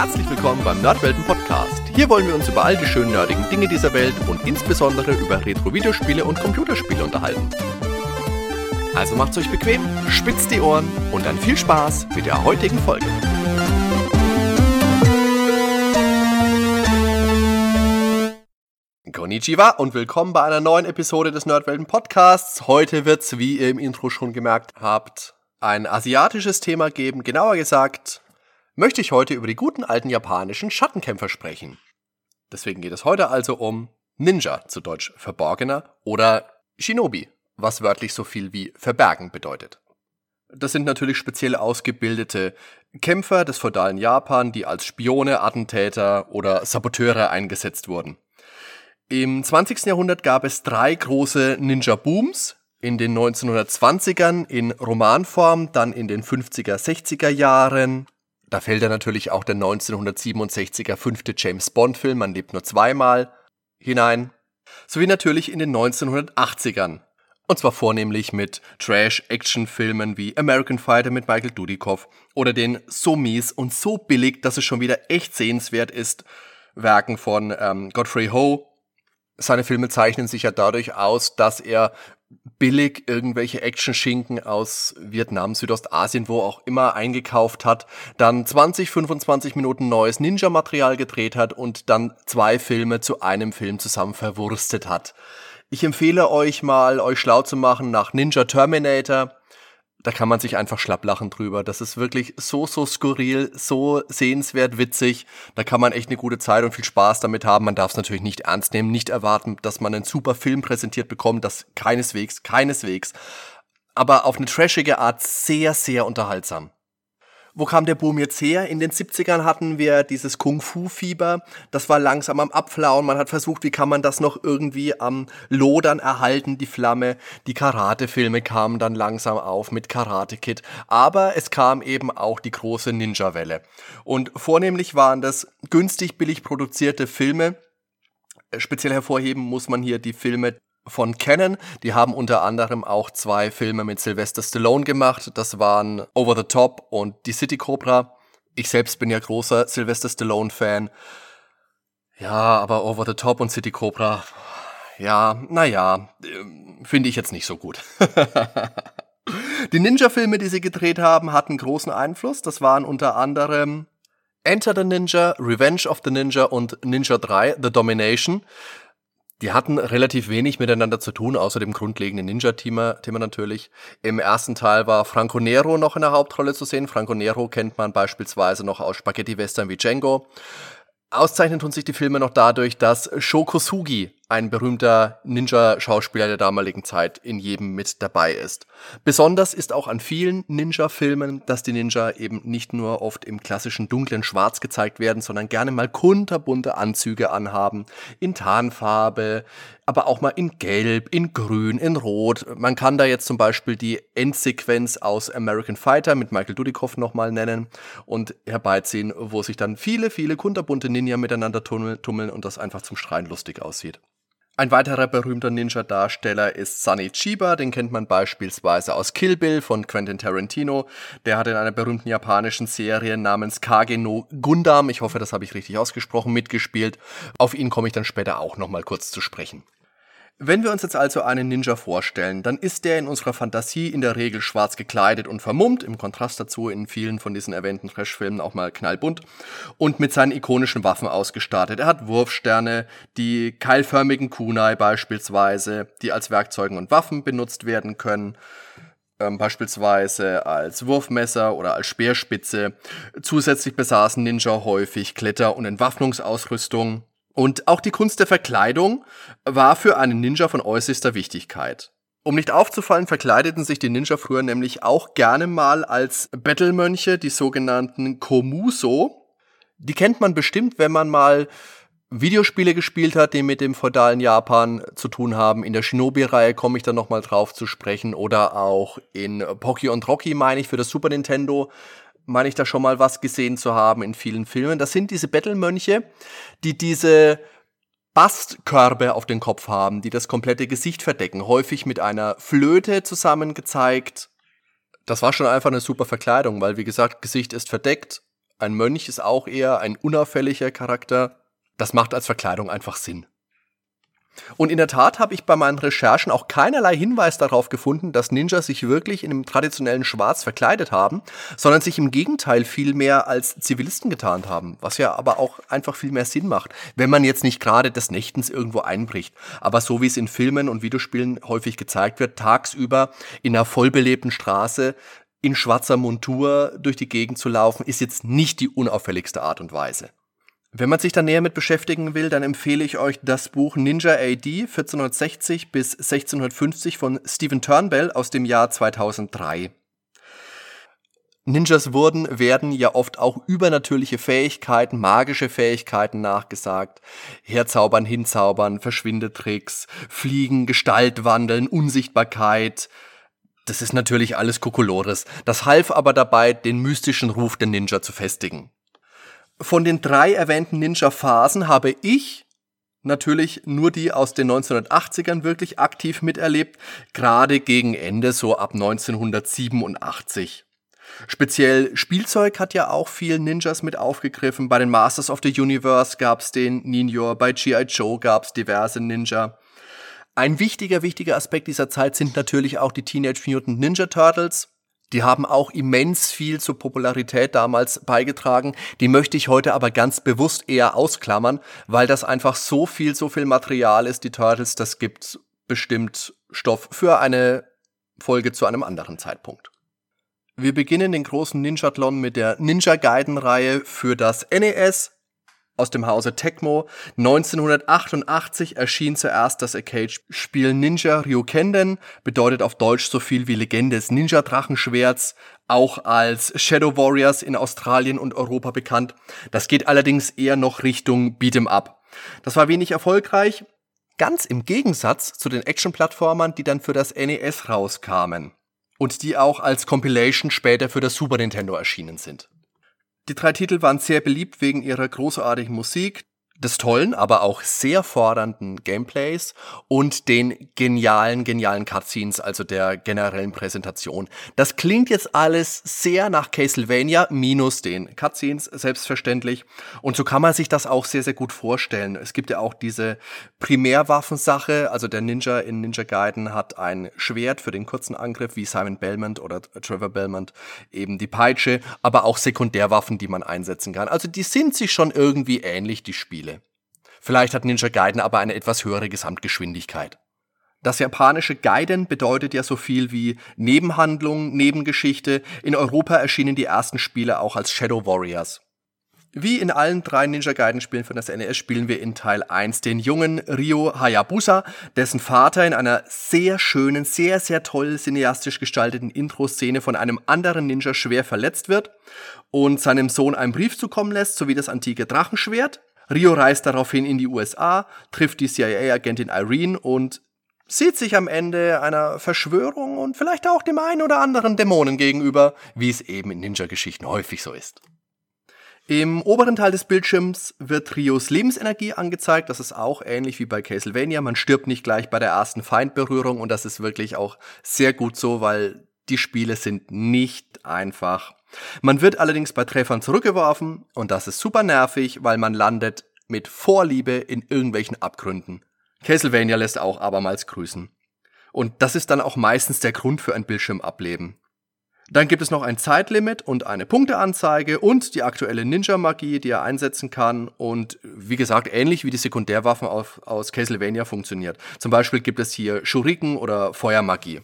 Herzlich willkommen beim Nerdwelten Podcast. Hier wollen wir uns über all die schönen nerdigen Dinge dieser Welt und insbesondere über Retro-Videospiele und Computerspiele unterhalten. Also macht's euch bequem, spitzt die Ohren und dann viel Spaß mit der heutigen Folge. Konnichiwa und willkommen bei einer neuen Episode des Nerdwelten Podcasts. Heute wird's, wie ihr im Intro schon gemerkt habt, ein asiatisches Thema geben. Genauer gesagt möchte ich heute über die guten alten japanischen Schattenkämpfer sprechen. Deswegen geht es heute also um Ninja, zu Deutsch Verborgener, oder Shinobi, was wörtlich so viel wie verbergen bedeutet. Das sind natürlich speziell ausgebildete Kämpfer des feudalen Japan, die als Spione, Attentäter oder Saboteure eingesetzt wurden. Im 20. Jahrhundert gab es drei große Ninja-Booms. In den 1920ern in Romanform, dann in den 50er, 60er Jahren da fällt ja natürlich auch der 1967er fünfte James Bond-Film Man lebt nur zweimal hinein. Sowie natürlich in den 1980ern. Und zwar vornehmlich mit Trash-Action-Filmen wie American Fighter mit Michael Dudikoff oder den so mies und so billig, dass es schon wieder echt sehenswert ist, Werken von ähm, Godfrey Ho. Seine Filme zeichnen sich ja dadurch aus, dass er billig irgendwelche Action-Schinken aus Vietnam, Südostasien, wo auch immer eingekauft hat, dann 20, 25 Minuten neues Ninja-Material gedreht hat und dann zwei Filme zu einem Film zusammen verwurstet hat. Ich empfehle euch mal, euch schlau zu machen nach Ninja Terminator da kann man sich einfach schlapp lachen drüber. Das ist wirklich so, so skurril, so sehenswert witzig. Da kann man echt eine gute Zeit und viel Spaß damit haben. Man darf es natürlich nicht ernst nehmen, nicht erwarten, dass man einen super Film präsentiert bekommt. Das keineswegs, keineswegs. Aber auf eine trashige Art sehr, sehr unterhaltsam. Wo kam der Boom jetzt her? In den 70ern hatten wir dieses Kung-Fu-Fieber. Das war langsam am Abflauen. Man hat versucht, wie kann man das noch irgendwie am Lodern erhalten, die Flamme. Die Karate-Filme kamen dann langsam auf mit Karate Kid. Aber es kam eben auch die große Ninja-Welle. Und vornehmlich waren das günstig, billig produzierte Filme. Speziell hervorheben muss man hier die Filme von Canon. Die haben unter anderem auch zwei Filme mit Sylvester Stallone gemacht. Das waren Over the Top und Die City Cobra. Ich selbst bin ja großer Sylvester Stallone-Fan. Ja, aber Over the Top und City Cobra, ja, naja, finde ich jetzt nicht so gut. die Ninja-Filme, die sie gedreht haben, hatten großen Einfluss. Das waren unter anderem Enter the Ninja, Revenge of the Ninja und Ninja 3, The Domination. Die hatten relativ wenig miteinander zu tun, außer dem grundlegenden Ninja-Thema Thema natürlich. Im ersten Teil war Franco Nero noch in der Hauptrolle zu sehen. Franco Nero kennt man beispielsweise noch aus Spaghetti-Western wie Django. Auszeichnen tun sich die Filme noch dadurch, dass Shokosugi, ein berühmter Ninja-Schauspieler der damaligen Zeit, in jedem mit dabei ist. Besonders ist auch an vielen Ninja-Filmen, dass die Ninja eben nicht nur oft im klassischen dunklen Schwarz gezeigt werden, sondern gerne mal kunterbunte Anzüge anhaben, in Tarnfarbe, aber auch mal in Gelb, in Grün, in Rot. Man kann da jetzt zum Beispiel die Endsequenz aus American Fighter mit Michael Dudikoff nochmal nennen und herbeiziehen, wo sich dann viele, viele kunterbunte Ninja miteinander tummeln und das einfach zum Schreien lustig aussieht. Ein weiterer berühmter Ninja-Darsteller ist Sonny Chiba, den kennt man beispielsweise aus Kill Bill von Quentin Tarantino. Der hat in einer berühmten japanischen Serie namens Kage no Gundam, ich hoffe, das habe ich richtig ausgesprochen, mitgespielt. Auf ihn komme ich dann später auch nochmal kurz zu sprechen. Wenn wir uns jetzt also einen Ninja vorstellen, dann ist der in unserer Fantasie in der Regel schwarz gekleidet und vermummt, im Kontrast dazu in vielen von diesen erwähnten Trash-Filmen auch mal knallbunt und mit seinen ikonischen Waffen ausgestattet. Er hat Wurfsterne, die keilförmigen Kunai beispielsweise, die als Werkzeugen und Waffen benutzt werden können. Ähm, beispielsweise als Wurfmesser oder als Speerspitze. Zusätzlich besaßen Ninja häufig Kletter- und Entwaffnungsausrüstung und auch die Kunst der Verkleidung war für einen Ninja von äußerster Wichtigkeit. Um nicht aufzufallen, verkleideten sich die Ninja früher nämlich auch gerne mal als Battlemönche, die sogenannten Komuso. Die kennt man bestimmt, wenn man mal Videospiele gespielt hat, die mit dem feudalen Japan zu tun haben. In der Shinobi-Reihe komme ich dann nochmal drauf zu sprechen. Oder auch in Pocky und Rocky, meine ich, für das Super Nintendo meine ich da schon mal was gesehen zu haben in vielen Filmen. Das sind diese Bettelmönche, die diese Bastkörbe auf den Kopf haben, die das komplette Gesicht verdecken, häufig mit einer Flöte zusammengezeigt. Das war schon einfach eine super Verkleidung, weil wie gesagt, Gesicht ist verdeckt, Ein Mönch ist auch eher ein unauffälliger Charakter. Das macht als Verkleidung einfach Sinn. Und in der Tat habe ich bei meinen Recherchen auch keinerlei Hinweis darauf gefunden, dass Ninjas sich wirklich in dem traditionellen Schwarz verkleidet haben, sondern sich im Gegenteil viel mehr als Zivilisten getarnt haben, was ja aber auch einfach viel mehr Sinn macht, wenn man jetzt nicht gerade des Nächtens irgendwo einbricht. Aber so wie es in Filmen und Videospielen häufig gezeigt wird, tagsüber in einer vollbelebten Straße in schwarzer Montur durch die Gegend zu laufen, ist jetzt nicht die unauffälligste Art und Weise. Wenn man sich da näher mit beschäftigen will, dann empfehle ich euch das Buch Ninja AD 1460 bis 1650 von Stephen Turnbell aus dem Jahr 2003. Ninjas wurden, werden ja oft auch übernatürliche Fähigkeiten, magische Fähigkeiten nachgesagt. Herzaubern, hinzaubern, Verschwindetricks, Fliegen, Gestalt wandeln, Unsichtbarkeit. Das ist natürlich alles Kokolores. Das half aber dabei, den mystischen Ruf der Ninja zu festigen. Von den drei erwähnten Ninja-Phasen habe ich natürlich nur die aus den 1980ern wirklich aktiv miterlebt, gerade gegen Ende so ab 1987. Speziell Spielzeug hat ja auch viel Ninjas mit aufgegriffen. Bei den Masters of the Universe gab's den Ninja, bei G.I. Joe gab's diverse Ninja. Ein wichtiger, wichtiger Aspekt dieser Zeit sind natürlich auch die Teenage Mutant Ninja Turtles. Die haben auch immens viel zur Popularität damals beigetragen. Die möchte ich heute aber ganz bewusst eher ausklammern, weil das einfach so viel, so viel Material ist, die Turtles, das gibt bestimmt Stoff für eine Folge zu einem anderen Zeitpunkt. Wir beginnen den großen Ninja-Tlon mit der Ninja Gaiden-Reihe für das NES, aus dem Hause Tecmo. 1988 erschien zuerst das Arcade-Spiel Ninja Ryukenden, bedeutet auf Deutsch so viel wie Legende des Ninja-Drachenschwerts, auch als Shadow Warriors in Australien und Europa bekannt. Das geht allerdings eher noch Richtung Beat'em Up. Das war wenig erfolgreich, ganz im Gegensatz zu den Action-Plattformern, die dann für das NES rauskamen und die auch als Compilation später für das Super Nintendo erschienen sind. Die drei Titel waren sehr beliebt wegen ihrer großartigen Musik, des tollen, aber auch sehr fordernden Gameplays und den genialen, genialen Cutscenes, also der generellen Präsentation. Das klingt jetzt alles sehr nach Castlevania, minus den Cutscenes, selbstverständlich. Und so kann man sich das auch sehr, sehr gut vorstellen. Es gibt ja auch diese Primärwaffensache, also der Ninja in Ninja Gaiden hat ein Schwert für den kurzen Angriff, wie Simon Belmont oder Trevor Belmont eben die Peitsche, aber auch Sekundärwaffen, die man einsetzen kann. Also die sind sich schon irgendwie ähnlich, die Spiele. Vielleicht hat Ninja Gaiden aber eine etwas höhere Gesamtgeschwindigkeit. Das japanische Gaiden bedeutet ja so viel wie Nebenhandlung, Nebengeschichte. In Europa erschienen die ersten Spiele auch als Shadow Warriors. Wie in allen drei Ninja Gaiden Spielen von das NES spielen wir in Teil 1 den jungen Ryo Hayabusa, dessen Vater in einer sehr schönen, sehr, sehr toll cineastisch gestalteten Intro-Szene von einem anderen Ninja schwer verletzt wird und seinem Sohn einen Brief zukommen lässt, sowie das antike Drachenschwert. Rio reist daraufhin in die USA, trifft die CIA-Agentin Irene und sieht sich am Ende einer Verschwörung und vielleicht auch dem einen oder anderen Dämonen gegenüber, wie es eben in Ninja-Geschichten häufig so ist. Im oberen Teil des Bildschirms wird Rios Lebensenergie angezeigt. Das ist auch ähnlich wie bei Castlevania. Man stirbt nicht gleich bei der ersten Feindberührung und das ist wirklich auch sehr gut so, weil die Spiele sind nicht einfach. Man wird allerdings bei Treffern zurückgeworfen und das ist super nervig, weil man landet mit Vorliebe in irgendwelchen Abgründen. Castlevania lässt auch abermals grüßen. Und das ist dann auch meistens der Grund für ein Bildschirmableben. Dann gibt es noch ein Zeitlimit und eine Punkteanzeige und die aktuelle Ninja-Magie, die er einsetzen kann und wie gesagt, ähnlich wie die Sekundärwaffen aus Castlevania funktioniert. Zum Beispiel gibt es hier Shuriken oder Feuermagie.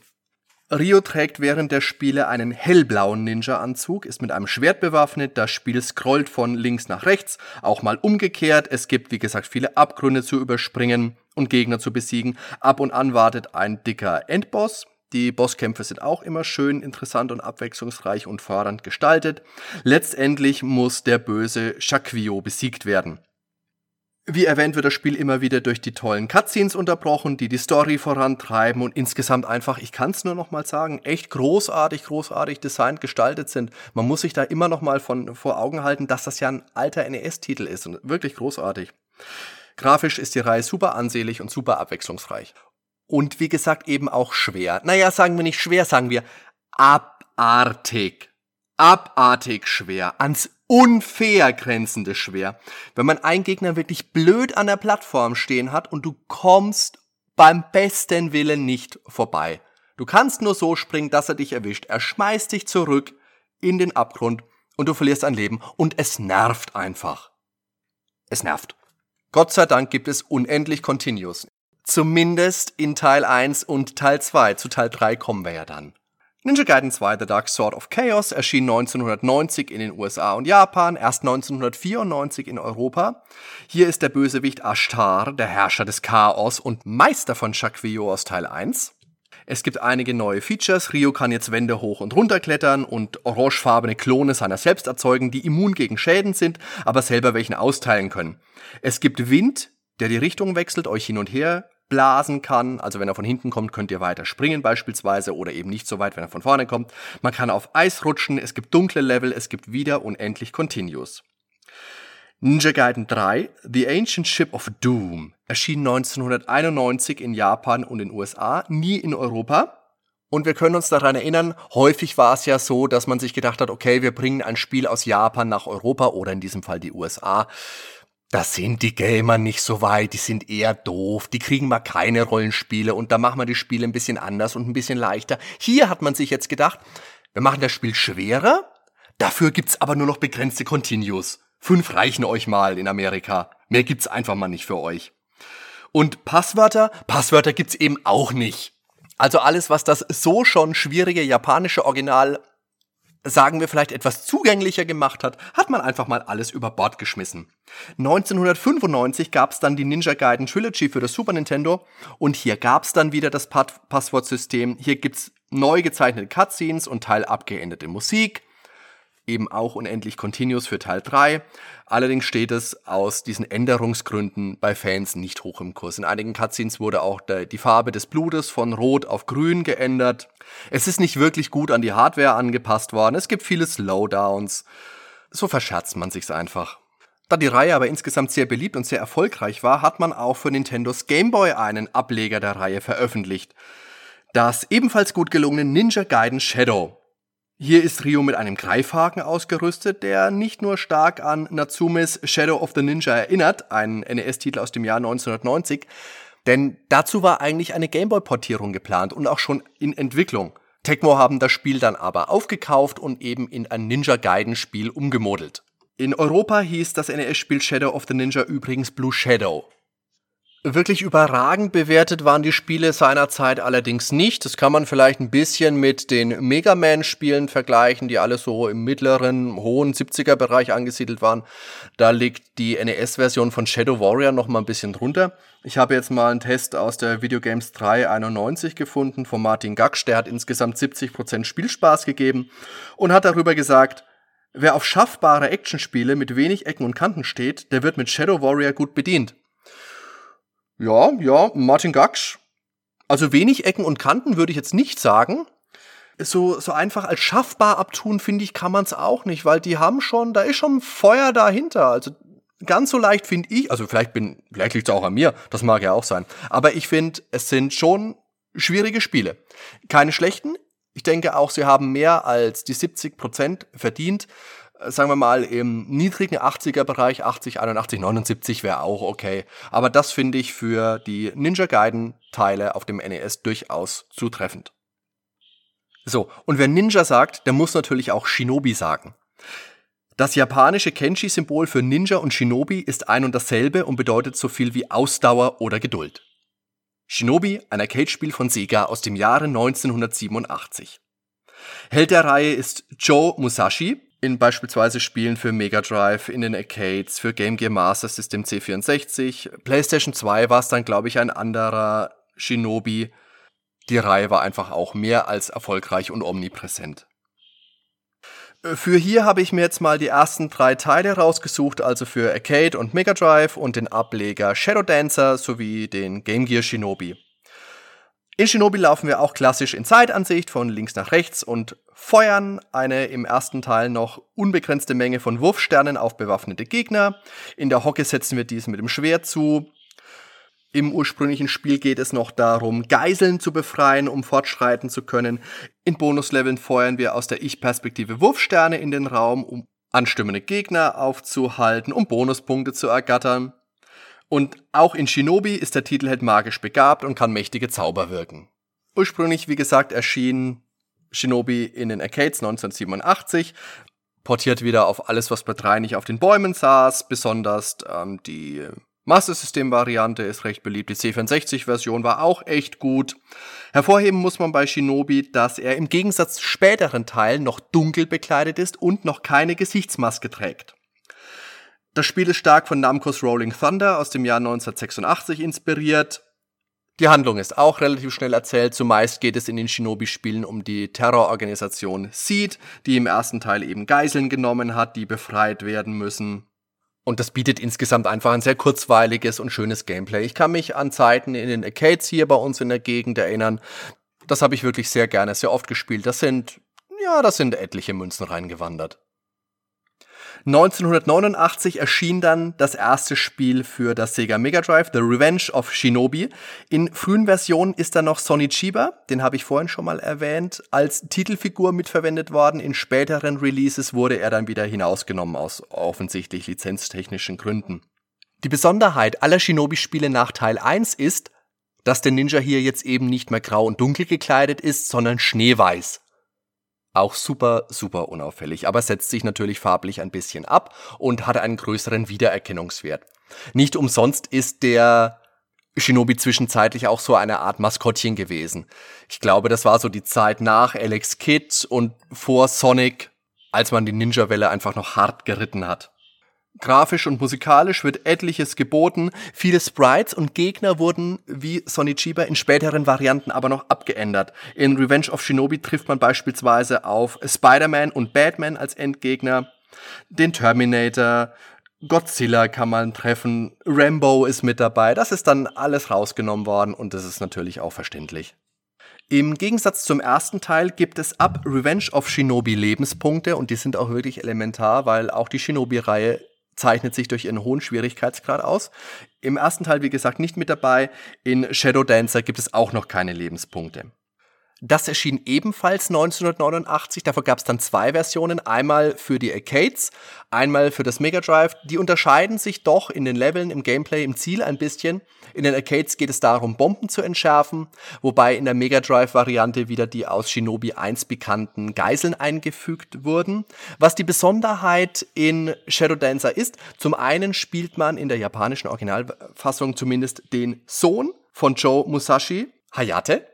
Rio trägt während der Spiele einen hellblauen Ninja-Anzug, ist mit einem Schwert bewaffnet, das Spiel scrollt von links nach rechts, auch mal umgekehrt. Es gibt, wie gesagt, viele Abgründe zu überspringen und Gegner zu besiegen. Ab und an wartet ein dicker Endboss. Die Bosskämpfe sind auch immer schön interessant und abwechslungsreich und fordernd gestaltet. Letztendlich muss der böse Shaquio besiegt werden. Wie erwähnt wird das Spiel immer wieder durch die tollen Cutscenes unterbrochen, die die Story vorantreiben und insgesamt einfach, ich kann es nur noch mal sagen, echt großartig, großartig designt gestaltet sind. Man muss sich da immer noch mal von vor Augen halten, dass das ja ein alter NES-Titel ist und wirklich großartig. Grafisch ist die Reihe super ansehlich und super abwechslungsreich. Und wie gesagt eben auch schwer. Naja, sagen wir nicht schwer, sagen wir abartig. Abartig schwer. Ans unfair grenzende schwer. Wenn man einen Gegner wirklich blöd an der Plattform stehen hat und du kommst beim besten Willen nicht vorbei. Du kannst nur so springen, dass er dich erwischt. Er schmeißt dich zurück in den Abgrund und du verlierst ein Leben und es nervt einfach. Es nervt. Gott sei Dank gibt es unendlich Continuous. Zumindest in Teil 1 und Teil 2. Zu Teil 3 kommen wir ja dann. Ninja Gaiden 2 The Dark Sword of Chaos erschien 1990 in den USA und Japan, erst 1994 in Europa. Hier ist der Bösewicht Ashtar, der Herrscher des Chaos und Meister von Shakvio aus Teil 1. Es gibt einige neue Features. Rio kann jetzt Wände hoch und runter klettern und orangefarbene Klone seiner selbst erzeugen, die immun gegen Schäden sind, aber selber welchen austeilen können. Es gibt Wind, der die Richtung wechselt, euch hin und her blasen kann. Also wenn er von hinten kommt, könnt ihr weiter springen beispielsweise oder eben nicht so weit, wenn er von vorne kommt. Man kann auf Eis rutschen, es gibt dunkle Level, es gibt wieder unendlich Continues. Ninja Gaiden 3, The Ancient Ship of Doom, erschien 1991 in Japan und in den USA, nie in Europa. Und wir können uns daran erinnern, häufig war es ja so, dass man sich gedacht hat, okay, wir bringen ein Spiel aus Japan nach Europa oder in diesem Fall die USA da sind die Gamer nicht so weit, die sind eher doof, die kriegen mal keine Rollenspiele und da machen wir die Spiele ein bisschen anders und ein bisschen leichter. Hier hat man sich jetzt gedacht, wir machen das Spiel schwerer, dafür gibt's aber nur noch begrenzte Continues. Fünf reichen euch mal in Amerika. Mehr gibt's einfach mal nicht für euch. Und Passwörter? Passwörter gibt's eben auch nicht. Also alles, was das so schon schwierige japanische Original sagen wir vielleicht etwas zugänglicher gemacht hat, hat man einfach mal alles über Bord geschmissen. 1995 gab es dann die Ninja Gaiden Trilogy für das Super Nintendo und hier gab es dann wieder das Passwortsystem. Hier gibt's neu gezeichnete Cutscenes und teil abgeänderte Musik eben auch unendlich Continuous für Teil 3. Allerdings steht es aus diesen Änderungsgründen bei Fans nicht hoch im Kurs. In einigen Cutscenes wurde auch die Farbe des Blutes von Rot auf Grün geändert. Es ist nicht wirklich gut an die Hardware angepasst worden. Es gibt viele Slowdowns. So verscherzt man sich's einfach. Da die Reihe aber insgesamt sehr beliebt und sehr erfolgreich war, hat man auch für Nintendos Game Boy einen Ableger der Reihe veröffentlicht. Das ebenfalls gut gelungene Ninja Gaiden Shadow. Hier ist Rio mit einem Greifhaken ausgerüstet, der nicht nur stark an Natsumes Shadow of the Ninja erinnert, ein NES-Titel aus dem Jahr 1990, denn dazu war eigentlich eine Gameboy-Portierung geplant und auch schon in Entwicklung. Tecmo haben das Spiel dann aber aufgekauft und eben in ein Ninja Gaiden-Spiel umgemodelt. In Europa hieß das NES-Spiel Shadow of the Ninja übrigens Blue Shadow. Wirklich überragend bewertet waren die Spiele seiner Zeit allerdings nicht. Das kann man vielleicht ein bisschen mit den Mega Man-Spielen vergleichen, die alle so im mittleren, hohen 70er-Bereich angesiedelt waren. Da liegt die NES-Version von Shadow Warrior noch mal ein bisschen drunter. Ich habe jetzt mal einen Test aus der Videogames 391 gefunden von Martin Gaksch. Der hat insgesamt 70% Spielspaß gegeben und hat darüber gesagt, wer auf schaffbare Actionspiele mit wenig Ecken und Kanten steht, der wird mit Shadow Warrior gut bedient. Ja, ja, Martin Gaksch. Also wenig Ecken und Kanten würde ich jetzt nicht sagen. So, so einfach als schaffbar abtun, finde ich, kann man es auch nicht, weil die haben schon, da ist schon Feuer dahinter. Also ganz so leicht finde ich, also vielleicht bin, vielleicht liegt es auch an mir, das mag ja auch sein. Aber ich finde, es sind schon schwierige Spiele. Keine schlechten. Ich denke auch, sie haben mehr als die 70 Prozent verdient. Äh, sagen wir mal, im niedrigen 80er-Bereich, 80, 81, 79 wäre auch okay. Aber das finde ich für die Ninja Gaiden-Teile auf dem NES durchaus zutreffend. So, und wer Ninja sagt, der muss natürlich auch Shinobi sagen. Das japanische Kenshi-Symbol für Ninja und Shinobi ist ein und dasselbe und bedeutet so viel wie Ausdauer oder Geduld. Shinobi, ein Arcade-Spiel von Sega aus dem Jahre 1987. Held der Reihe ist Joe Musashi, in beispielsweise Spielen für Mega Drive, in den Arcades, für Game Gear Master System C64. PlayStation 2 war es dann, glaube ich, ein anderer Shinobi. Die Reihe war einfach auch mehr als erfolgreich und omnipräsent. Für hier habe ich mir jetzt mal die ersten drei Teile rausgesucht, also für Arcade und Mega Drive und den Ableger Shadow Dancer sowie den Game Gear Shinobi. In Shinobi laufen wir auch klassisch in Zeitansicht von links nach rechts und feuern eine im ersten Teil noch unbegrenzte Menge von Wurfsternen auf bewaffnete Gegner. In der Hocke setzen wir dies mit dem Schwert zu. Im ursprünglichen Spiel geht es noch darum, Geiseln zu befreien, um fortschreiten zu können. In Bonusleveln feuern wir aus der Ich-Perspektive Wurfsterne in den Raum, um anstimmende Gegner aufzuhalten, um Bonuspunkte zu ergattern. Und auch in Shinobi ist der Titelheld magisch begabt und kann mächtige Zauber wirken. Ursprünglich, wie gesagt, erschien Shinobi in den Arcades 1987, portiert wieder auf alles, was bei 3 nicht auf den Bäumen saß, besonders ähm, die Master System Variante ist recht beliebt. Die C64 Version war auch echt gut. Hervorheben muss man bei Shinobi, dass er im Gegensatz zu späteren Teilen noch dunkel bekleidet ist und noch keine Gesichtsmaske trägt. Das Spiel ist stark von Namco's Rolling Thunder aus dem Jahr 1986 inspiriert. Die Handlung ist auch relativ schnell erzählt. Zumeist geht es in den Shinobi-Spielen um die Terrororganisation Seed, die im ersten Teil eben Geiseln genommen hat, die befreit werden müssen. Und das bietet insgesamt einfach ein sehr kurzweiliges und schönes Gameplay. Ich kann mich an Zeiten in den Arcades hier bei uns in der Gegend erinnern. Das habe ich wirklich sehr gerne, sehr oft gespielt. Das sind, ja, das sind etliche Münzen reingewandert. 1989 erschien dann das erste Spiel für das Sega Mega Drive, The Revenge of Shinobi. In frühen Versionen ist dann noch Sonny Chiba, den habe ich vorhin schon mal erwähnt, als Titelfigur mitverwendet worden. In späteren Releases wurde er dann wieder hinausgenommen aus offensichtlich lizenztechnischen Gründen. Die Besonderheit aller Shinobi-Spiele nach Teil 1 ist, dass der Ninja hier jetzt eben nicht mehr grau und dunkel gekleidet ist, sondern schneeweiß. Auch super, super unauffällig, aber setzt sich natürlich farblich ein bisschen ab und hat einen größeren Wiedererkennungswert. Nicht umsonst ist der Shinobi zwischenzeitlich auch so eine Art Maskottchen gewesen. Ich glaube, das war so die Zeit nach Alex Kidd und vor Sonic, als man die Ninja-Welle einfach noch hart geritten hat. Grafisch und musikalisch wird etliches geboten. Viele Sprites und Gegner wurden wie Sonny Chiba in späteren Varianten aber noch abgeändert. In Revenge of Shinobi trifft man beispielsweise auf Spider-Man und Batman als Endgegner, den Terminator, Godzilla kann man treffen, Rambo ist mit dabei. Das ist dann alles rausgenommen worden und das ist natürlich auch verständlich. Im Gegensatz zum ersten Teil gibt es ab Revenge of Shinobi Lebenspunkte und die sind auch wirklich elementar, weil auch die Shinobi-Reihe zeichnet sich durch ihren hohen Schwierigkeitsgrad aus. Im ersten Teil, wie gesagt, nicht mit dabei. In Shadow Dancer gibt es auch noch keine Lebenspunkte. Das erschien ebenfalls 1989. Davor gab es dann zwei Versionen. Einmal für die Arcades, einmal für das Mega Drive. Die unterscheiden sich doch in den Leveln, im Gameplay, im Ziel ein bisschen. In den Arcades geht es darum, Bomben zu entschärfen, wobei in der Mega Drive-Variante wieder die aus Shinobi 1 bekannten Geiseln eingefügt wurden. Was die Besonderheit in Shadow Dancer ist, zum einen spielt man in der japanischen Originalfassung zumindest den Sohn von Joe Musashi, Hayate,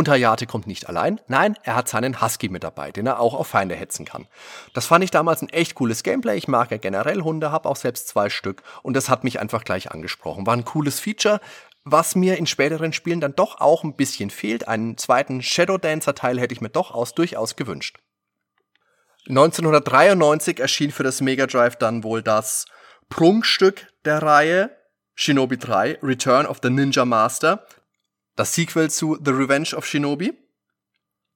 und Hayate kommt nicht allein, nein, er hat seinen Husky mit dabei, den er auch auf Feinde hetzen kann. Das fand ich damals ein echt cooles Gameplay. Ich mag ja generell Hunde, habe auch selbst zwei Stück und das hat mich einfach gleich angesprochen. War ein cooles Feature, was mir in späteren Spielen dann doch auch ein bisschen fehlt. Einen zweiten Shadow Dancer Teil hätte ich mir doch aus, durchaus gewünscht. 1993 erschien für das Mega Drive dann wohl das Prunkstück der Reihe Shinobi 3 Return of the Ninja Master das Sequel zu The Revenge of Shinobi.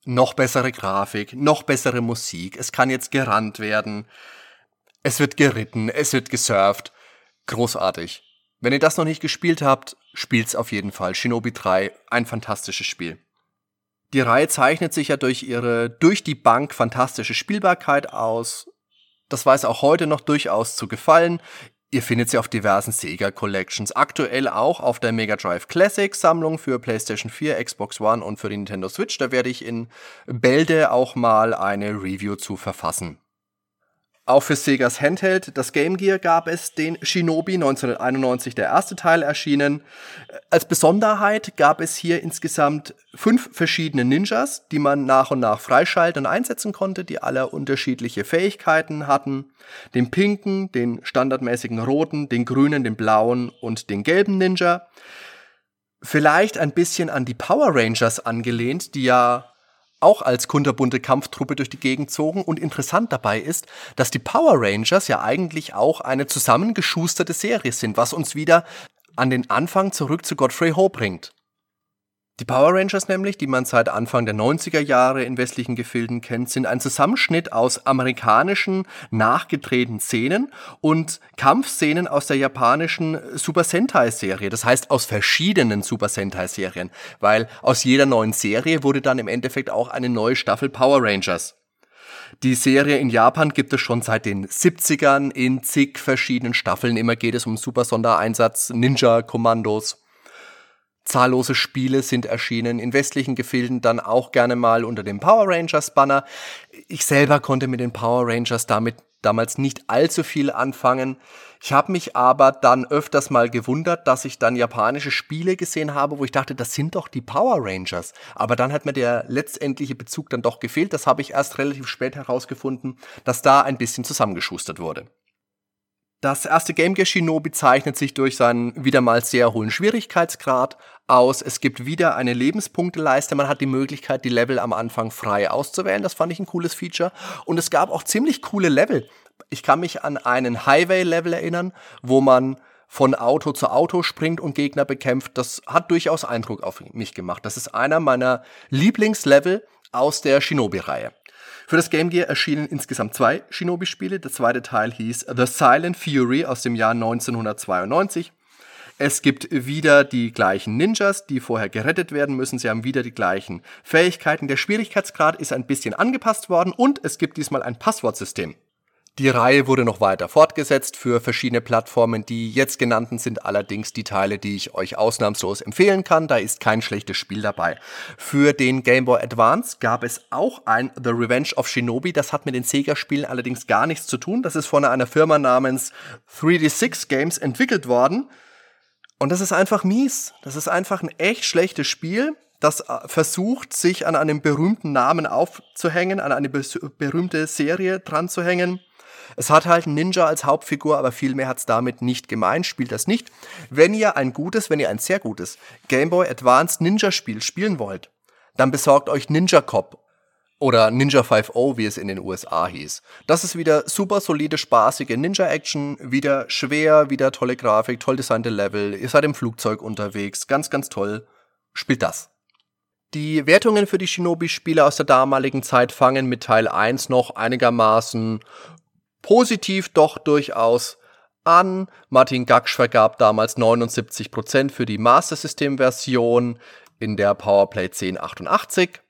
Noch bessere Grafik, noch bessere Musik, es kann jetzt gerannt werden, es wird geritten, es wird gesurft. Großartig. Wenn ihr das noch nicht gespielt habt, spielt's auf jeden Fall. Shinobi 3, ein fantastisches Spiel. Die Reihe zeichnet sich ja durch ihre durch die Bank fantastische Spielbarkeit aus. Das weiß auch heute noch durchaus zu gefallen. Ihr findet sie auf diversen Sega Collections, aktuell auch auf der Mega Drive Classic Sammlung für PlayStation 4, Xbox One und für die Nintendo Switch. Da werde ich in Bälde auch mal eine Review zu verfassen. Auch für Segas Handheld, das Game Gear, gab es den Shinobi 1991, der erste Teil erschienen. Als Besonderheit gab es hier insgesamt fünf verschiedene Ninjas, die man nach und nach freischalten und einsetzen konnte, die alle unterschiedliche Fähigkeiten hatten. Den pinken, den standardmäßigen roten, den grünen, den blauen und den gelben Ninja. Vielleicht ein bisschen an die Power Rangers angelehnt, die ja auch als kunterbunte Kampftruppe durch die Gegend zogen. Und interessant dabei ist, dass die Power Rangers ja eigentlich auch eine zusammengeschusterte Serie sind, was uns wieder an den Anfang zurück zu Godfrey Ho bringt. Die Power Rangers nämlich, die man seit Anfang der 90er Jahre in westlichen Gefilden kennt, sind ein Zusammenschnitt aus amerikanischen nachgedrehten Szenen und Kampfszenen aus der japanischen Super Sentai Serie. Das heißt aus verschiedenen Super Sentai Serien, weil aus jeder neuen Serie wurde dann im Endeffekt auch eine neue Staffel Power Rangers. Die Serie in Japan gibt es schon seit den 70ern in zig verschiedenen Staffeln. Immer geht es um Super Sondereinsatz, Ninja-Kommandos. Zahllose Spiele sind erschienen, in westlichen Gefilden dann auch gerne mal unter dem Power Rangers Banner. Ich selber konnte mit den Power Rangers damit damals nicht allzu viel anfangen. Ich habe mich aber dann öfters mal gewundert, dass ich dann japanische Spiele gesehen habe, wo ich dachte, das sind doch die Power Rangers. Aber dann hat mir der letztendliche Bezug dann doch gefehlt. Das habe ich erst relativ spät herausgefunden, dass da ein bisschen zusammengeschustert wurde. Das erste Game Gear Shinobi zeichnet sich durch seinen wieder mal sehr hohen Schwierigkeitsgrad aus. Es gibt wieder eine Lebenspunkteleiste. Man hat die Möglichkeit, die Level am Anfang frei auszuwählen. Das fand ich ein cooles Feature. Und es gab auch ziemlich coole Level. Ich kann mich an einen Highway-Level erinnern, wo man von Auto zu Auto springt und Gegner bekämpft. Das hat durchaus Eindruck auf mich gemacht. Das ist einer meiner Lieblingslevel aus der Shinobi-Reihe. Für das Game Gear erschienen insgesamt zwei Shinobi-Spiele. Der zweite Teil hieß The Silent Fury aus dem Jahr 1992. Es gibt wieder die gleichen Ninjas, die vorher gerettet werden müssen. Sie haben wieder die gleichen Fähigkeiten. Der Schwierigkeitsgrad ist ein bisschen angepasst worden und es gibt diesmal ein Passwortsystem. Die Reihe wurde noch weiter fortgesetzt für verschiedene Plattformen. Die jetzt genannten sind allerdings die Teile, die ich euch ausnahmslos empfehlen kann. Da ist kein schlechtes Spiel dabei. Für den Game Boy Advance gab es auch ein The Revenge of Shinobi. Das hat mit den Sega-Spielen allerdings gar nichts zu tun. Das ist von einer Firma namens 3D6 Games entwickelt worden. Und das ist einfach mies. Das ist einfach ein echt schlechtes Spiel das äh, versucht, sich an einem berühmten Namen aufzuhängen, an eine berühmte Serie dran zu hängen. Es hat halt Ninja als Hauptfigur, aber viel mehr hat es damit nicht gemeint, spielt das nicht. Wenn ihr ein gutes, wenn ihr ein sehr gutes Game Boy Advanced Ninja Spiel spielen wollt, dann besorgt euch Ninja Cop oder Ninja 5.0, wie es in den USA hieß. Das ist wieder super solide, spaßige Ninja-Action, wieder schwer, wieder tolle Grafik, toll designte Level, ihr seid im Flugzeug unterwegs, ganz, ganz toll. Spielt das. Die Wertungen für die Shinobi-Spiele aus der damaligen Zeit fangen mit Teil 1 noch einigermaßen positiv doch durchaus an. Martin Gaksch vergab damals 79% für die Master System Version in der Powerplay 1088.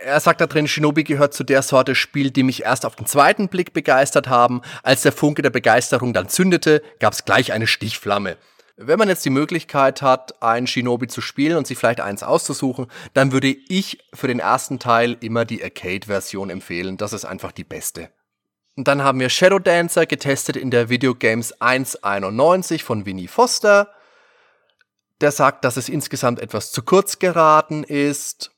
Er sagt da drin, Shinobi gehört zu der Sorte Spiel, die mich erst auf den zweiten Blick begeistert haben. Als der Funke der Begeisterung dann zündete, gab es gleich eine Stichflamme. Wenn man jetzt die Möglichkeit hat, ein Shinobi zu spielen und sich vielleicht eins auszusuchen, dann würde ich für den ersten Teil immer die Arcade-Version empfehlen. Das ist einfach die beste. Und dann haben wir Shadow Dancer getestet in der Videogames 191 von Winnie Foster. Der sagt, dass es insgesamt etwas zu kurz geraten ist.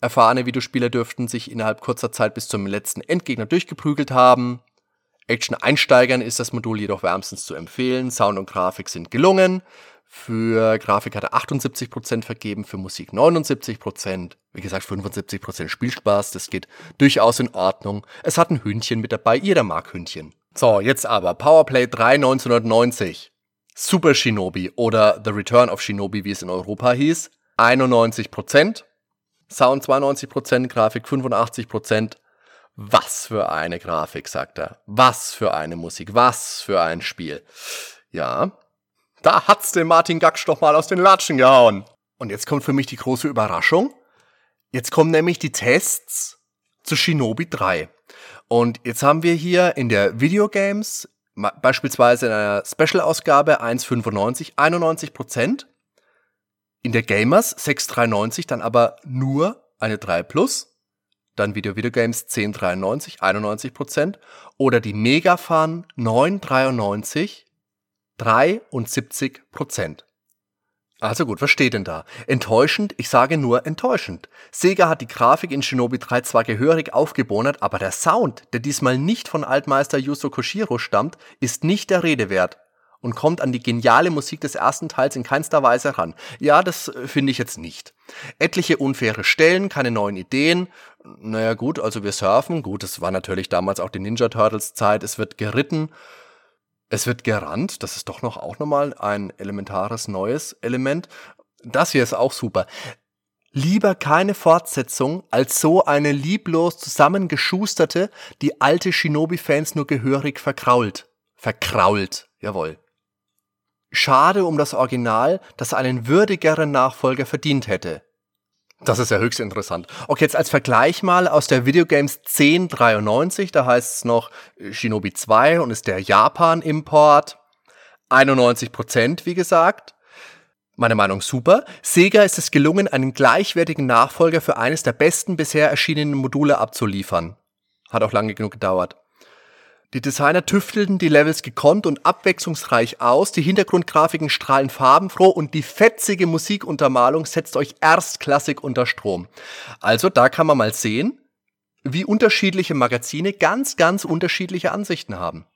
Erfahrene Videospieler dürften sich innerhalb kurzer Zeit bis zum letzten Endgegner durchgeprügelt haben. Action-Einsteigern ist das Modul jedoch wärmstens zu empfehlen. Sound und Grafik sind gelungen. Für Grafik hat er 78% vergeben, für Musik 79%. Wie gesagt, 75% Spielspaß, das geht durchaus in Ordnung. Es hat ein Hündchen mit dabei, jeder mag Hündchen. So, jetzt aber Powerplay 3 1990. Super Shinobi oder The Return of Shinobi, wie es in Europa hieß. 91%. Sound 92%, Grafik 85%. Was für eine Grafik, sagt er. Was für eine Musik, was für ein Spiel. Ja, da hat's den Martin Gaksch doch mal aus den Latschen gehauen. Und jetzt kommt für mich die große Überraschung. Jetzt kommen nämlich die Tests zu Shinobi 3. Und jetzt haben wir hier in der Videogames, beispielsweise in einer Special-Ausgabe 1,95, 91 Prozent. In der Gamers 6,93 dann aber nur eine 3 Plus. Dann Video Videogames 10,93, 91 Prozent. Oder die Megafan 9,93 73 Prozent. Also gut, was steht denn da? Enttäuschend? Ich sage nur enttäuschend. Sega hat die Grafik in Shinobi 3 zwar gehörig aufgebonert, aber der Sound, der diesmal nicht von Altmeister Yuzo Koshiro stammt, ist nicht der Rede wert und kommt an die geniale Musik des ersten Teils in keinster Weise ran. Ja, das äh, finde ich jetzt nicht. Etliche unfaire Stellen, keine neuen Ideen. Naja gut, also wir surfen. Gut, es war natürlich damals auch die Ninja Turtles Zeit. Es wird geritten. Es wird gerannt, das ist doch noch auch nochmal ein elementares neues Element. Das hier ist auch super. Lieber keine Fortsetzung als so eine lieblos zusammengeschusterte, die alte Shinobi-Fans nur gehörig verkrault. Verkrault, jawohl. Schade um das Original, das einen würdigeren Nachfolger verdient hätte. Das ist ja höchst interessant. Okay, jetzt als Vergleich mal aus der Videogames 1093, da heißt es noch Shinobi 2 und ist der Japan-Import. 91 Prozent, wie gesagt. Meine Meinung super. Sega ist es gelungen, einen gleichwertigen Nachfolger für eines der besten bisher erschienenen Module abzuliefern. Hat auch lange genug gedauert. Die Designer tüftelten die Levels gekonnt und abwechslungsreich aus, die Hintergrundgrafiken strahlen farbenfroh und die fetzige Musikuntermalung setzt euch erstklassig unter Strom. Also da kann man mal sehen, wie unterschiedliche Magazine ganz, ganz unterschiedliche Ansichten haben.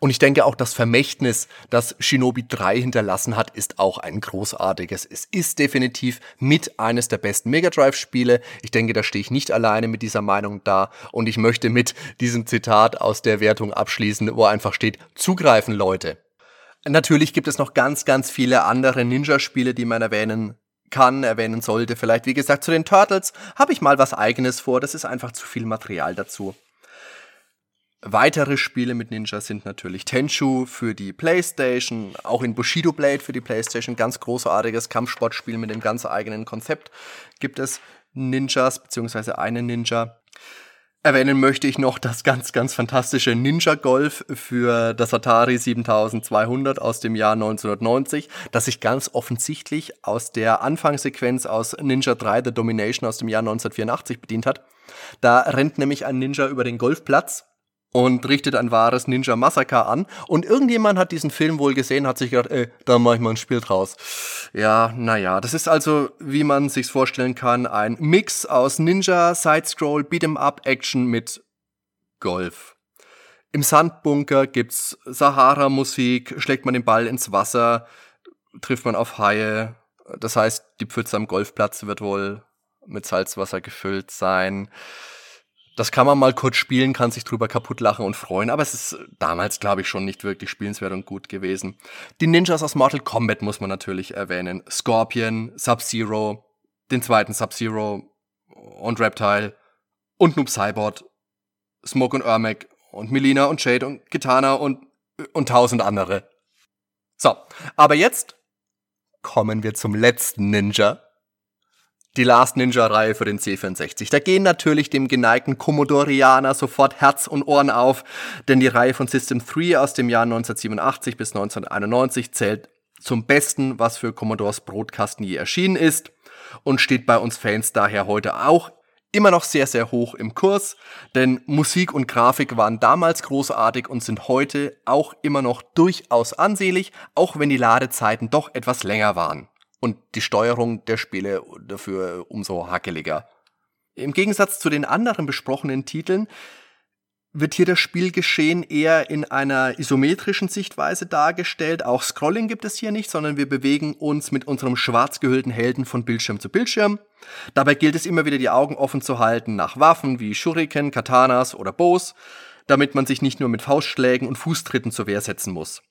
Und ich denke auch das Vermächtnis, das Shinobi 3 hinterlassen hat, ist auch ein großartiges. Es ist definitiv mit eines der besten Mega Drive Spiele. Ich denke, da stehe ich nicht alleine mit dieser Meinung da. Und ich möchte mit diesem Zitat aus der Wertung abschließen, wo einfach steht, zugreifen Leute. Natürlich gibt es noch ganz, ganz viele andere Ninja-Spiele, die man erwähnen kann, erwähnen sollte. Vielleicht, wie gesagt, zu den Turtles habe ich mal was eigenes vor. Das ist einfach zu viel Material dazu. Weitere Spiele mit Ninja sind natürlich Tenchu für die PlayStation, auch in Bushido Blade für die PlayStation, ganz großartiges Kampfsportspiel mit dem ganz eigenen Konzept gibt es Ninjas beziehungsweise einen Ninja. Erwähnen möchte ich noch das ganz, ganz fantastische Ninja Golf für das Atari 7200 aus dem Jahr 1990, das sich ganz offensichtlich aus der Anfangssequenz aus Ninja 3 The Domination aus dem Jahr 1984 bedient hat. Da rennt nämlich ein Ninja über den Golfplatz und richtet ein wahres Ninja Massaker an. Und irgendjemand hat diesen Film wohl gesehen, hat sich gedacht, ey, da mach ich mal ein Spiel draus. Ja, naja, das ist also, wie man sich's vorstellen kann, ein Mix aus Ninja, Sidescroll, Beat'em Up Action mit Golf. Im Sandbunker gibt's Sahara-Musik, schlägt man den Ball ins Wasser, trifft man auf Haie. Das heißt, die Pfütze am Golfplatz wird wohl mit Salzwasser gefüllt sein. Das kann man mal kurz spielen, kann sich drüber kaputt lachen und freuen, aber es ist damals, glaube ich, schon nicht wirklich spielenswert und gut gewesen. Die Ninjas aus Mortal Kombat muss man natürlich erwähnen. Scorpion, Sub-Zero, den zweiten Sub-Zero und Reptile und Noob Cybot, Smoke und Ermac und Melina und Shade und Kitana und, und tausend andere. So, aber jetzt kommen wir zum letzten Ninja, die Last Ninja-Reihe für den C64. Da gehen natürlich dem geneigten Commodorianer sofort Herz und Ohren auf, denn die Reihe von System 3 aus dem Jahr 1987 bis 1991 zählt zum Besten, was für Commodores Brotkasten je erschienen ist und steht bei uns Fans daher heute auch immer noch sehr, sehr hoch im Kurs, denn Musik und Grafik waren damals großartig und sind heute auch immer noch durchaus ansehlich, auch wenn die Ladezeiten doch etwas länger waren und die Steuerung der Spiele dafür umso hakeliger. Im Gegensatz zu den anderen besprochenen Titeln wird hier das Spielgeschehen eher in einer isometrischen Sichtweise dargestellt. Auch Scrolling gibt es hier nicht, sondern wir bewegen uns mit unserem schwarz gehüllten Helden von Bildschirm zu Bildschirm. Dabei gilt es immer wieder die Augen offen zu halten nach Waffen wie Shuriken, Katanas oder Bows, damit man sich nicht nur mit Faustschlägen und Fußtritten zur Wehr setzen muss.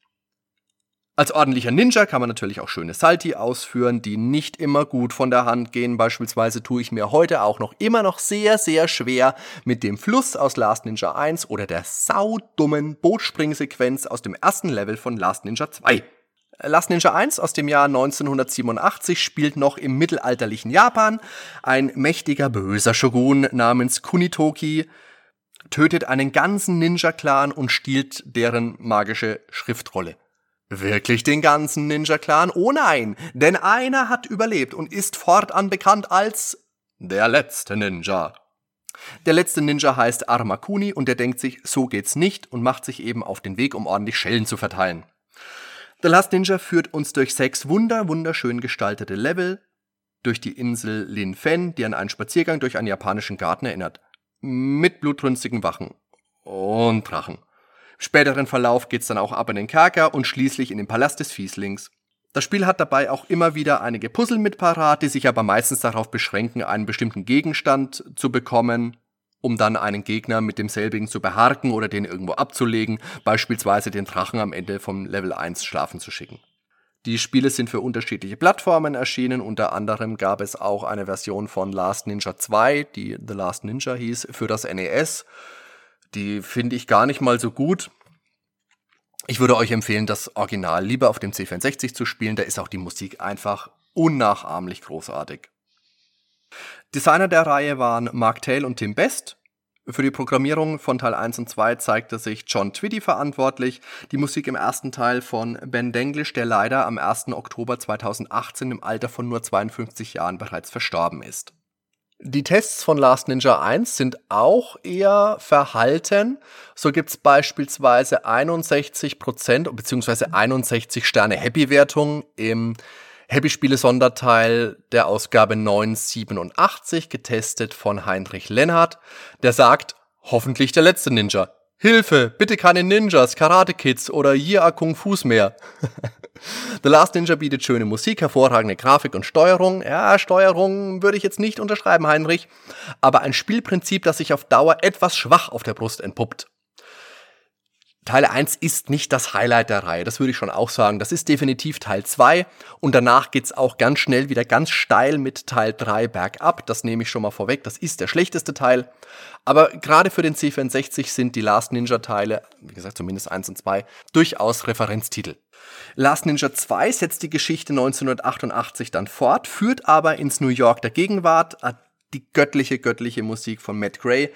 Als ordentlicher Ninja kann man natürlich auch schöne Salti ausführen, die nicht immer gut von der Hand gehen. Beispielsweise tue ich mir heute auch noch immer noch sehr, sehr schwer mit dem Fluss aus Last Ninja 1 oder der saudummen Bootspringsequenz aus dem ersten Level von Last Ninja 2. Last Ninja 1 aus dem Jahr 1987 spielt noch im mittelalterlichen Japan. Ein mächtiger böser Shogun namens Kunitoki tötet einen ganzen Ninja-Clan und stiehlt deren magische Schriftrolle. Wirklich den ganzen Ninja-Clan? Oh nein, denn einer hat überlebt und ist fortan bekannt als der letzte Ninja. Der letzte Ninja heißt Armakuni und der denkt sich, so geht's nicht und macht sich eben auf den Weg, um ordentlich Schellen zu verteilen. The Last Ninja führt uns durch sechs wunder, wunderschön gestaltete Level, durch die Insel Lin Fen, die an einen Spaziergang durch einen japanischen Garten erinnert. Mit blutrünstigen Wachen und Drachen späteren Verlauf geht's dann auch ab in den Kerker und schließlich in den Palast des Fieslings. Das Spiel hat dabei auch immer wieder einige Puzzle mit parat, die sich aber meistens darauf beschränken, einen bestimmten Gegenstand zu bekommen, um dann einen Gegner mit demselbigen zu beharken oder den irgendwo abzulegen, beispielsweise den Drachen am Ende vom Level 1 schlafen zu schicken. Die Spiele sind für unterschiedliche Plattformen erschienen, unter anderem gab es auch eine Version von Last Ninja 2, die The Last Ninja hieß, für das NES die finde ich gar nicht mal so gut. Ich würde euch empfehlen, das Original lieber auf dem C64 zu spielen. Da ist auch die Musik einfach unnachahmlich großartig. Designer der Reihe waren Mark Tail und Tim Best. Für die Programmierung von Teil 1 und 2 zeigte sich John Twitty verantwortlich. Die Musik im ersten Teil von Ben Denglish, der leider am 1. Oktober 2018 im Alter von nur 52 Jahren bereits verstorben ist. Die Tests von Last Ninja 1 sind auch eher verhalten. So gibt es beispielsweise 61% bzw. 61 Sterne Happy-Wertung im Happy-Spiele-Sonderteil der Ausgabe 987, getestet von Heinrich Lennart. Der sagt, hoffentlich der letzte Ninja. Hilfe, bitte keine Ninjas, Karate Kids oder Yia Kung Fu's mehr. The Last Ninja bietet schöne Musik, hervorragende Grafik und Steuerung. Ja, Steuerung würde ich jetzt nicht unterschreiben, Heinrich, aber ein Spielprinzip, das sich auf Dauer etwas schwach auf der Brust entpuppt. Teil 1 ist nicht das Highlight der Reihe, das würde ich schon auch sagen. Das ist definitiv Teil 2 und danach geht's auch ganz schnell wieder ganz steil mit Teil 3 bergab. Das nehme ich schon mal vorweg, das ist der schlechteste Teil. Aber gerade für den C64 sind die Last Ninja Teile, wie gesagt zumindest 1 und 2, durchaus Referenztitel. Last Ninja 2 setzt die Geschichte 1988 dann fort, führt aber ins New York der Gegenwart, die göttliche, göttliche Musik von Matt Gray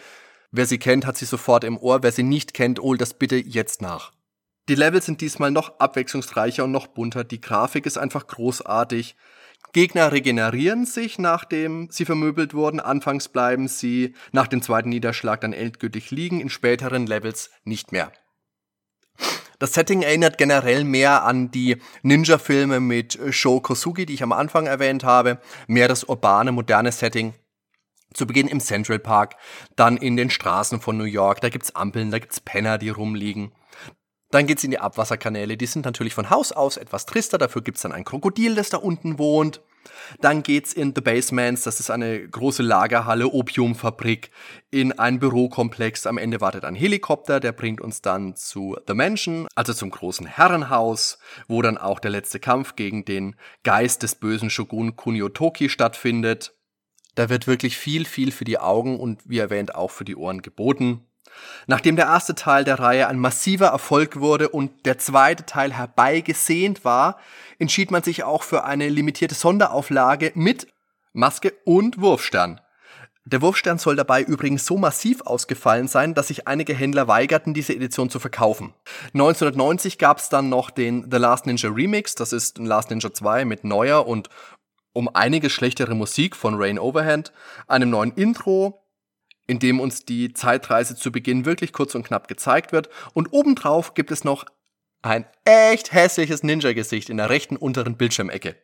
Wer sie kennt, hat sie sofort im Ohr. Wer sie nicht kennt, holt das bitte jetzt nach. Die Levels sind diesmal noch abwechslungsreicher und noch bunter. Die Grafik ist einfach großartig. Gegner regenerieren sich, nachdem sie vermöbelt wurden. Anfangs bleiben sie nach dem zweiten Niederschlag dann endgültig liegen, in späteren Levels nicht mehr. Das Setting erinnert generell mehr an die Ninja-Filme mit Sho Kosugi, die ich am Anfang erwähnt habe. Mehr das urbane, moderne Setting. Zu Beginn im Central Park, dann in den Straßen von New York, da gibt's Ampeln, da gibt's Penner, die rumliegen. Dann geht's in die Abwasserkanäle, die sind natürlich von Haus aus etwas trister, dafür gibt's dann ein Krokodil, das da unten wohnt. Dann geht's in The Basements, das ist eine große Lagerhalle, Opiumfabrik, in ein Bürokomplex. Am Ende wartet ein Helikopter, der bringt uns dann zu The Mansion, also zum großen Herrenhaus, wo dann auch der letzte Kampf gegen den Geist des bösen Shogun Kunio Toki stattfindet. Da wird wirklich viel, viel für die Augen und wie erwähnt auch für die Ohren geboten. Nachdem der erste Teil der Reihe ein massiver Erfolg wurde und der zweite Teil herbeigesehnt war, entschied man sich auch für eine limitierte Sonderauflage mit Maske und Wurfstern. Der Wurfstern soll dabei übrigens so massiv ausgefallen sein, dass sich einige Händler weigerten, diese Edition zu verkaufen. 1990 gab es dann noch den The Last Ninja Remix, das ist ein Last Ninja 2 mit neuer und um einige schlechtere Musik von Rain Overhand, einem neuen Intro, in dem uns die Zeitreise zu Beginn wirklich kurz und knapp gezeigt wird. Und obendrauf gibt es noch ein echt hässliches Ninja-Gesicht in der rechten unteren Bildschirmecke.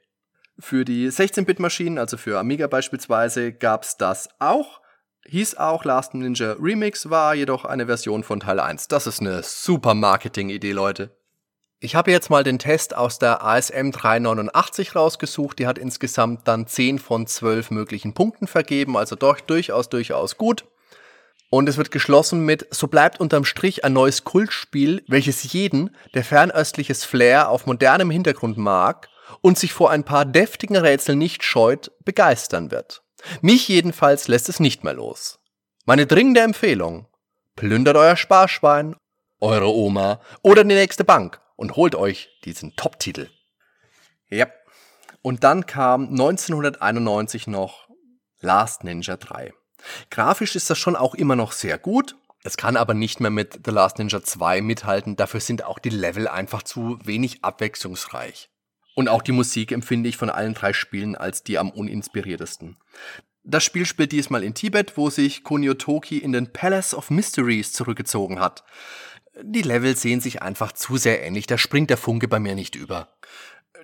Für die 16-Bit-Maschinen, also für Amiga beispielsweise, gab's das auch. Hieß auch Last Ninja Remix, war jedoch eine Version von Teil 1. Das ist eine super Marketing-Idee, Leute. Ich habe jetzt mal den Test aus der ASM 389 rausgesucht. Die hat insgesamt dann 10 von 12 möglichen Punkten vergeben, also doch durchaus, durchaus gut. Und es wird geschlossen mit, so bleibt unterm Strich ein neues Kultspiel, welches jeden, der fernöstliches Flair auf modernem Hintergrund mag und sich vor ein paar deftigen Rätseln nicht scheut, begeistern wird. Mich jedenfalls lässt es nicht mehr los. Meine dringende Empfehlung, plündert euer Sparschwein, eure Oma oder die nächste Bank und holt euch diesen Top-Titel. Ja. Und dann kam 1991 noch Last Ninja 3. Grafisch ist das schon auch immer noch sehr gut. Es kann aber nicht mehr mit The Last Ninja 2 mithalten. Dafür sind auch die Level einfach zu wenig abwechslungsreich. Und auch die Musik empfinde ich von allen drei Spielen als die am uninspiriertesten. Das Spiel spielt diesmal in Tibet, wo sich Kunio Toki in den Palace of Mysteries zurückgezogen hat. Die Level sehen sich einfach zu sehr ähnlich, da springt der Funke bei mir nicht über.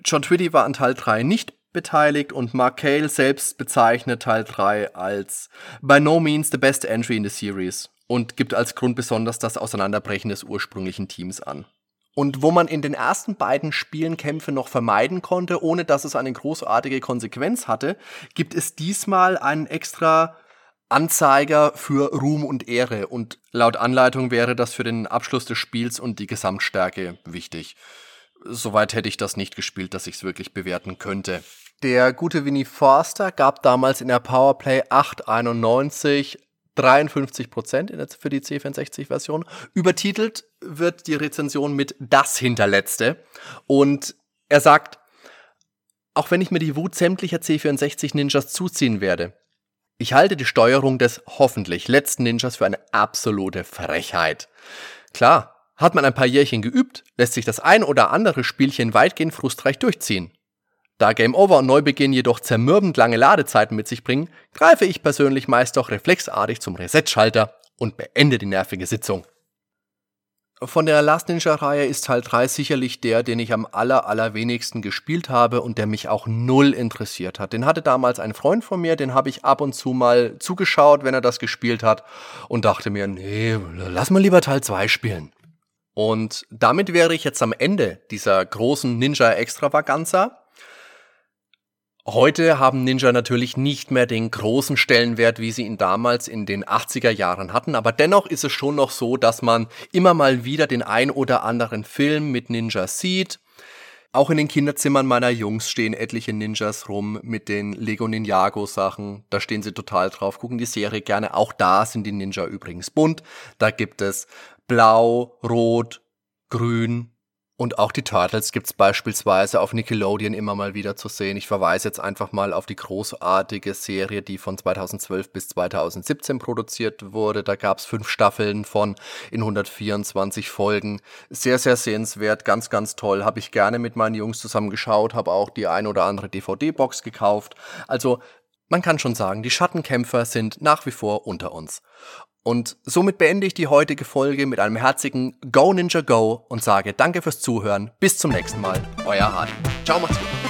John Twitty war an Teil 3 nicht beteiligt und Mark Cale selbst bezeichnet Teil 3 als by no means the best entry in the series und gibt als Grund besonders das Auseinanderbrechen des ursprünglichen Teams an. Und wo man in den ersten beiden Spielen Kämpfe noch vermeiden konnte, ohne dass es eine großartige Konsequenz hatte, gibt es diesmal einen extra Anzeiger für Ruhm und Ehre und laut Anleitung wäre das für den Abschluss des Spiels und die Gesamtstärke wichtig. Soweit hätte ich das nicht gespielt, dass ich es wirklich bewerten könnte. Der gute Winnie Forster gab damals in der Powerplay 891 53 Prozent für die C64-Version. Übertitelt wird die Rezension mit das Hinterletzte. Und er sagt, auch wenn ich mir die Wut sämtlicher C64 Ninjas zuziehen werde, Ich halte die Steuerung des hoffentlich letzten Ninjas für eine absolute Frechheit. Klar, hat man ein paar Jährchen geübt, lässt sich das ein oder andere Spielchen weitgehend frustreich durchziehen. Da Game Over und Neubeginn jedoch zermürbend lange Ladezeiten mit sich bringen, greife ich persönlich meist doch reflexartig zum Reset-Schalter und beende die nervige Sitzung. Von der Last Ninja-Reihe ist Teil 3 sicherlich der, den ich am aller, allerwenigsten gespielt habe und der mich auch null interessiert hat. Den hatte damals ein Freund von mir, den habe ich ab und zu mal zugeschaut, wenn er das gespielt hat und dachte mir, nee, lass mal lieber Teil 2 spielen. Und damit wäre ich jetzt am Ende dieser großen Ninja-Extravaganza. Heute haben Ninja natürlich nicht mehr den großen Stellenwert, wie sie ihn damals in den 80er Jahren hatten, aber dennoch ist es schon noch so, dass man immer mal wieder den ein oder anderen Film mit Ninja sieht. Auch in den Kinderzimmern meiner Jungs stehen etliche Ninjas rum mit den Lego Ninjago Sachen. Da stehen sie total drauf, gucken die Serie gerne. Auch da sind die Ninja übrigens bunt. Da gibt es blau, rot, grün, und auch die Turtles gibt's beispielsweise auf Nickelodeon immer mal wieder zu sehen. Ich verweise jetzt einfach mal auf die großartige Serie, die von 2012 bis 2017 produziert wurde. Da gab's fünf Staffeln von in 124 Folgen. Sehr, sehr sehenswert, ganz, ganz toll. Habe ich gerne mit meinen Jungs zusammen geschaut, habe auch die ein oder andere DVD-Box gekauft. Also man kann schon sagen, die Schattenkämpfer sind nach wie vor unter uns. Und somit beende ich die heutige Folge mit einem herzigen Go Ninja Go und sage danke fürs Zuhören. Bis zum nächsten Mal. Euer Hardy. Ciao, macht's gut.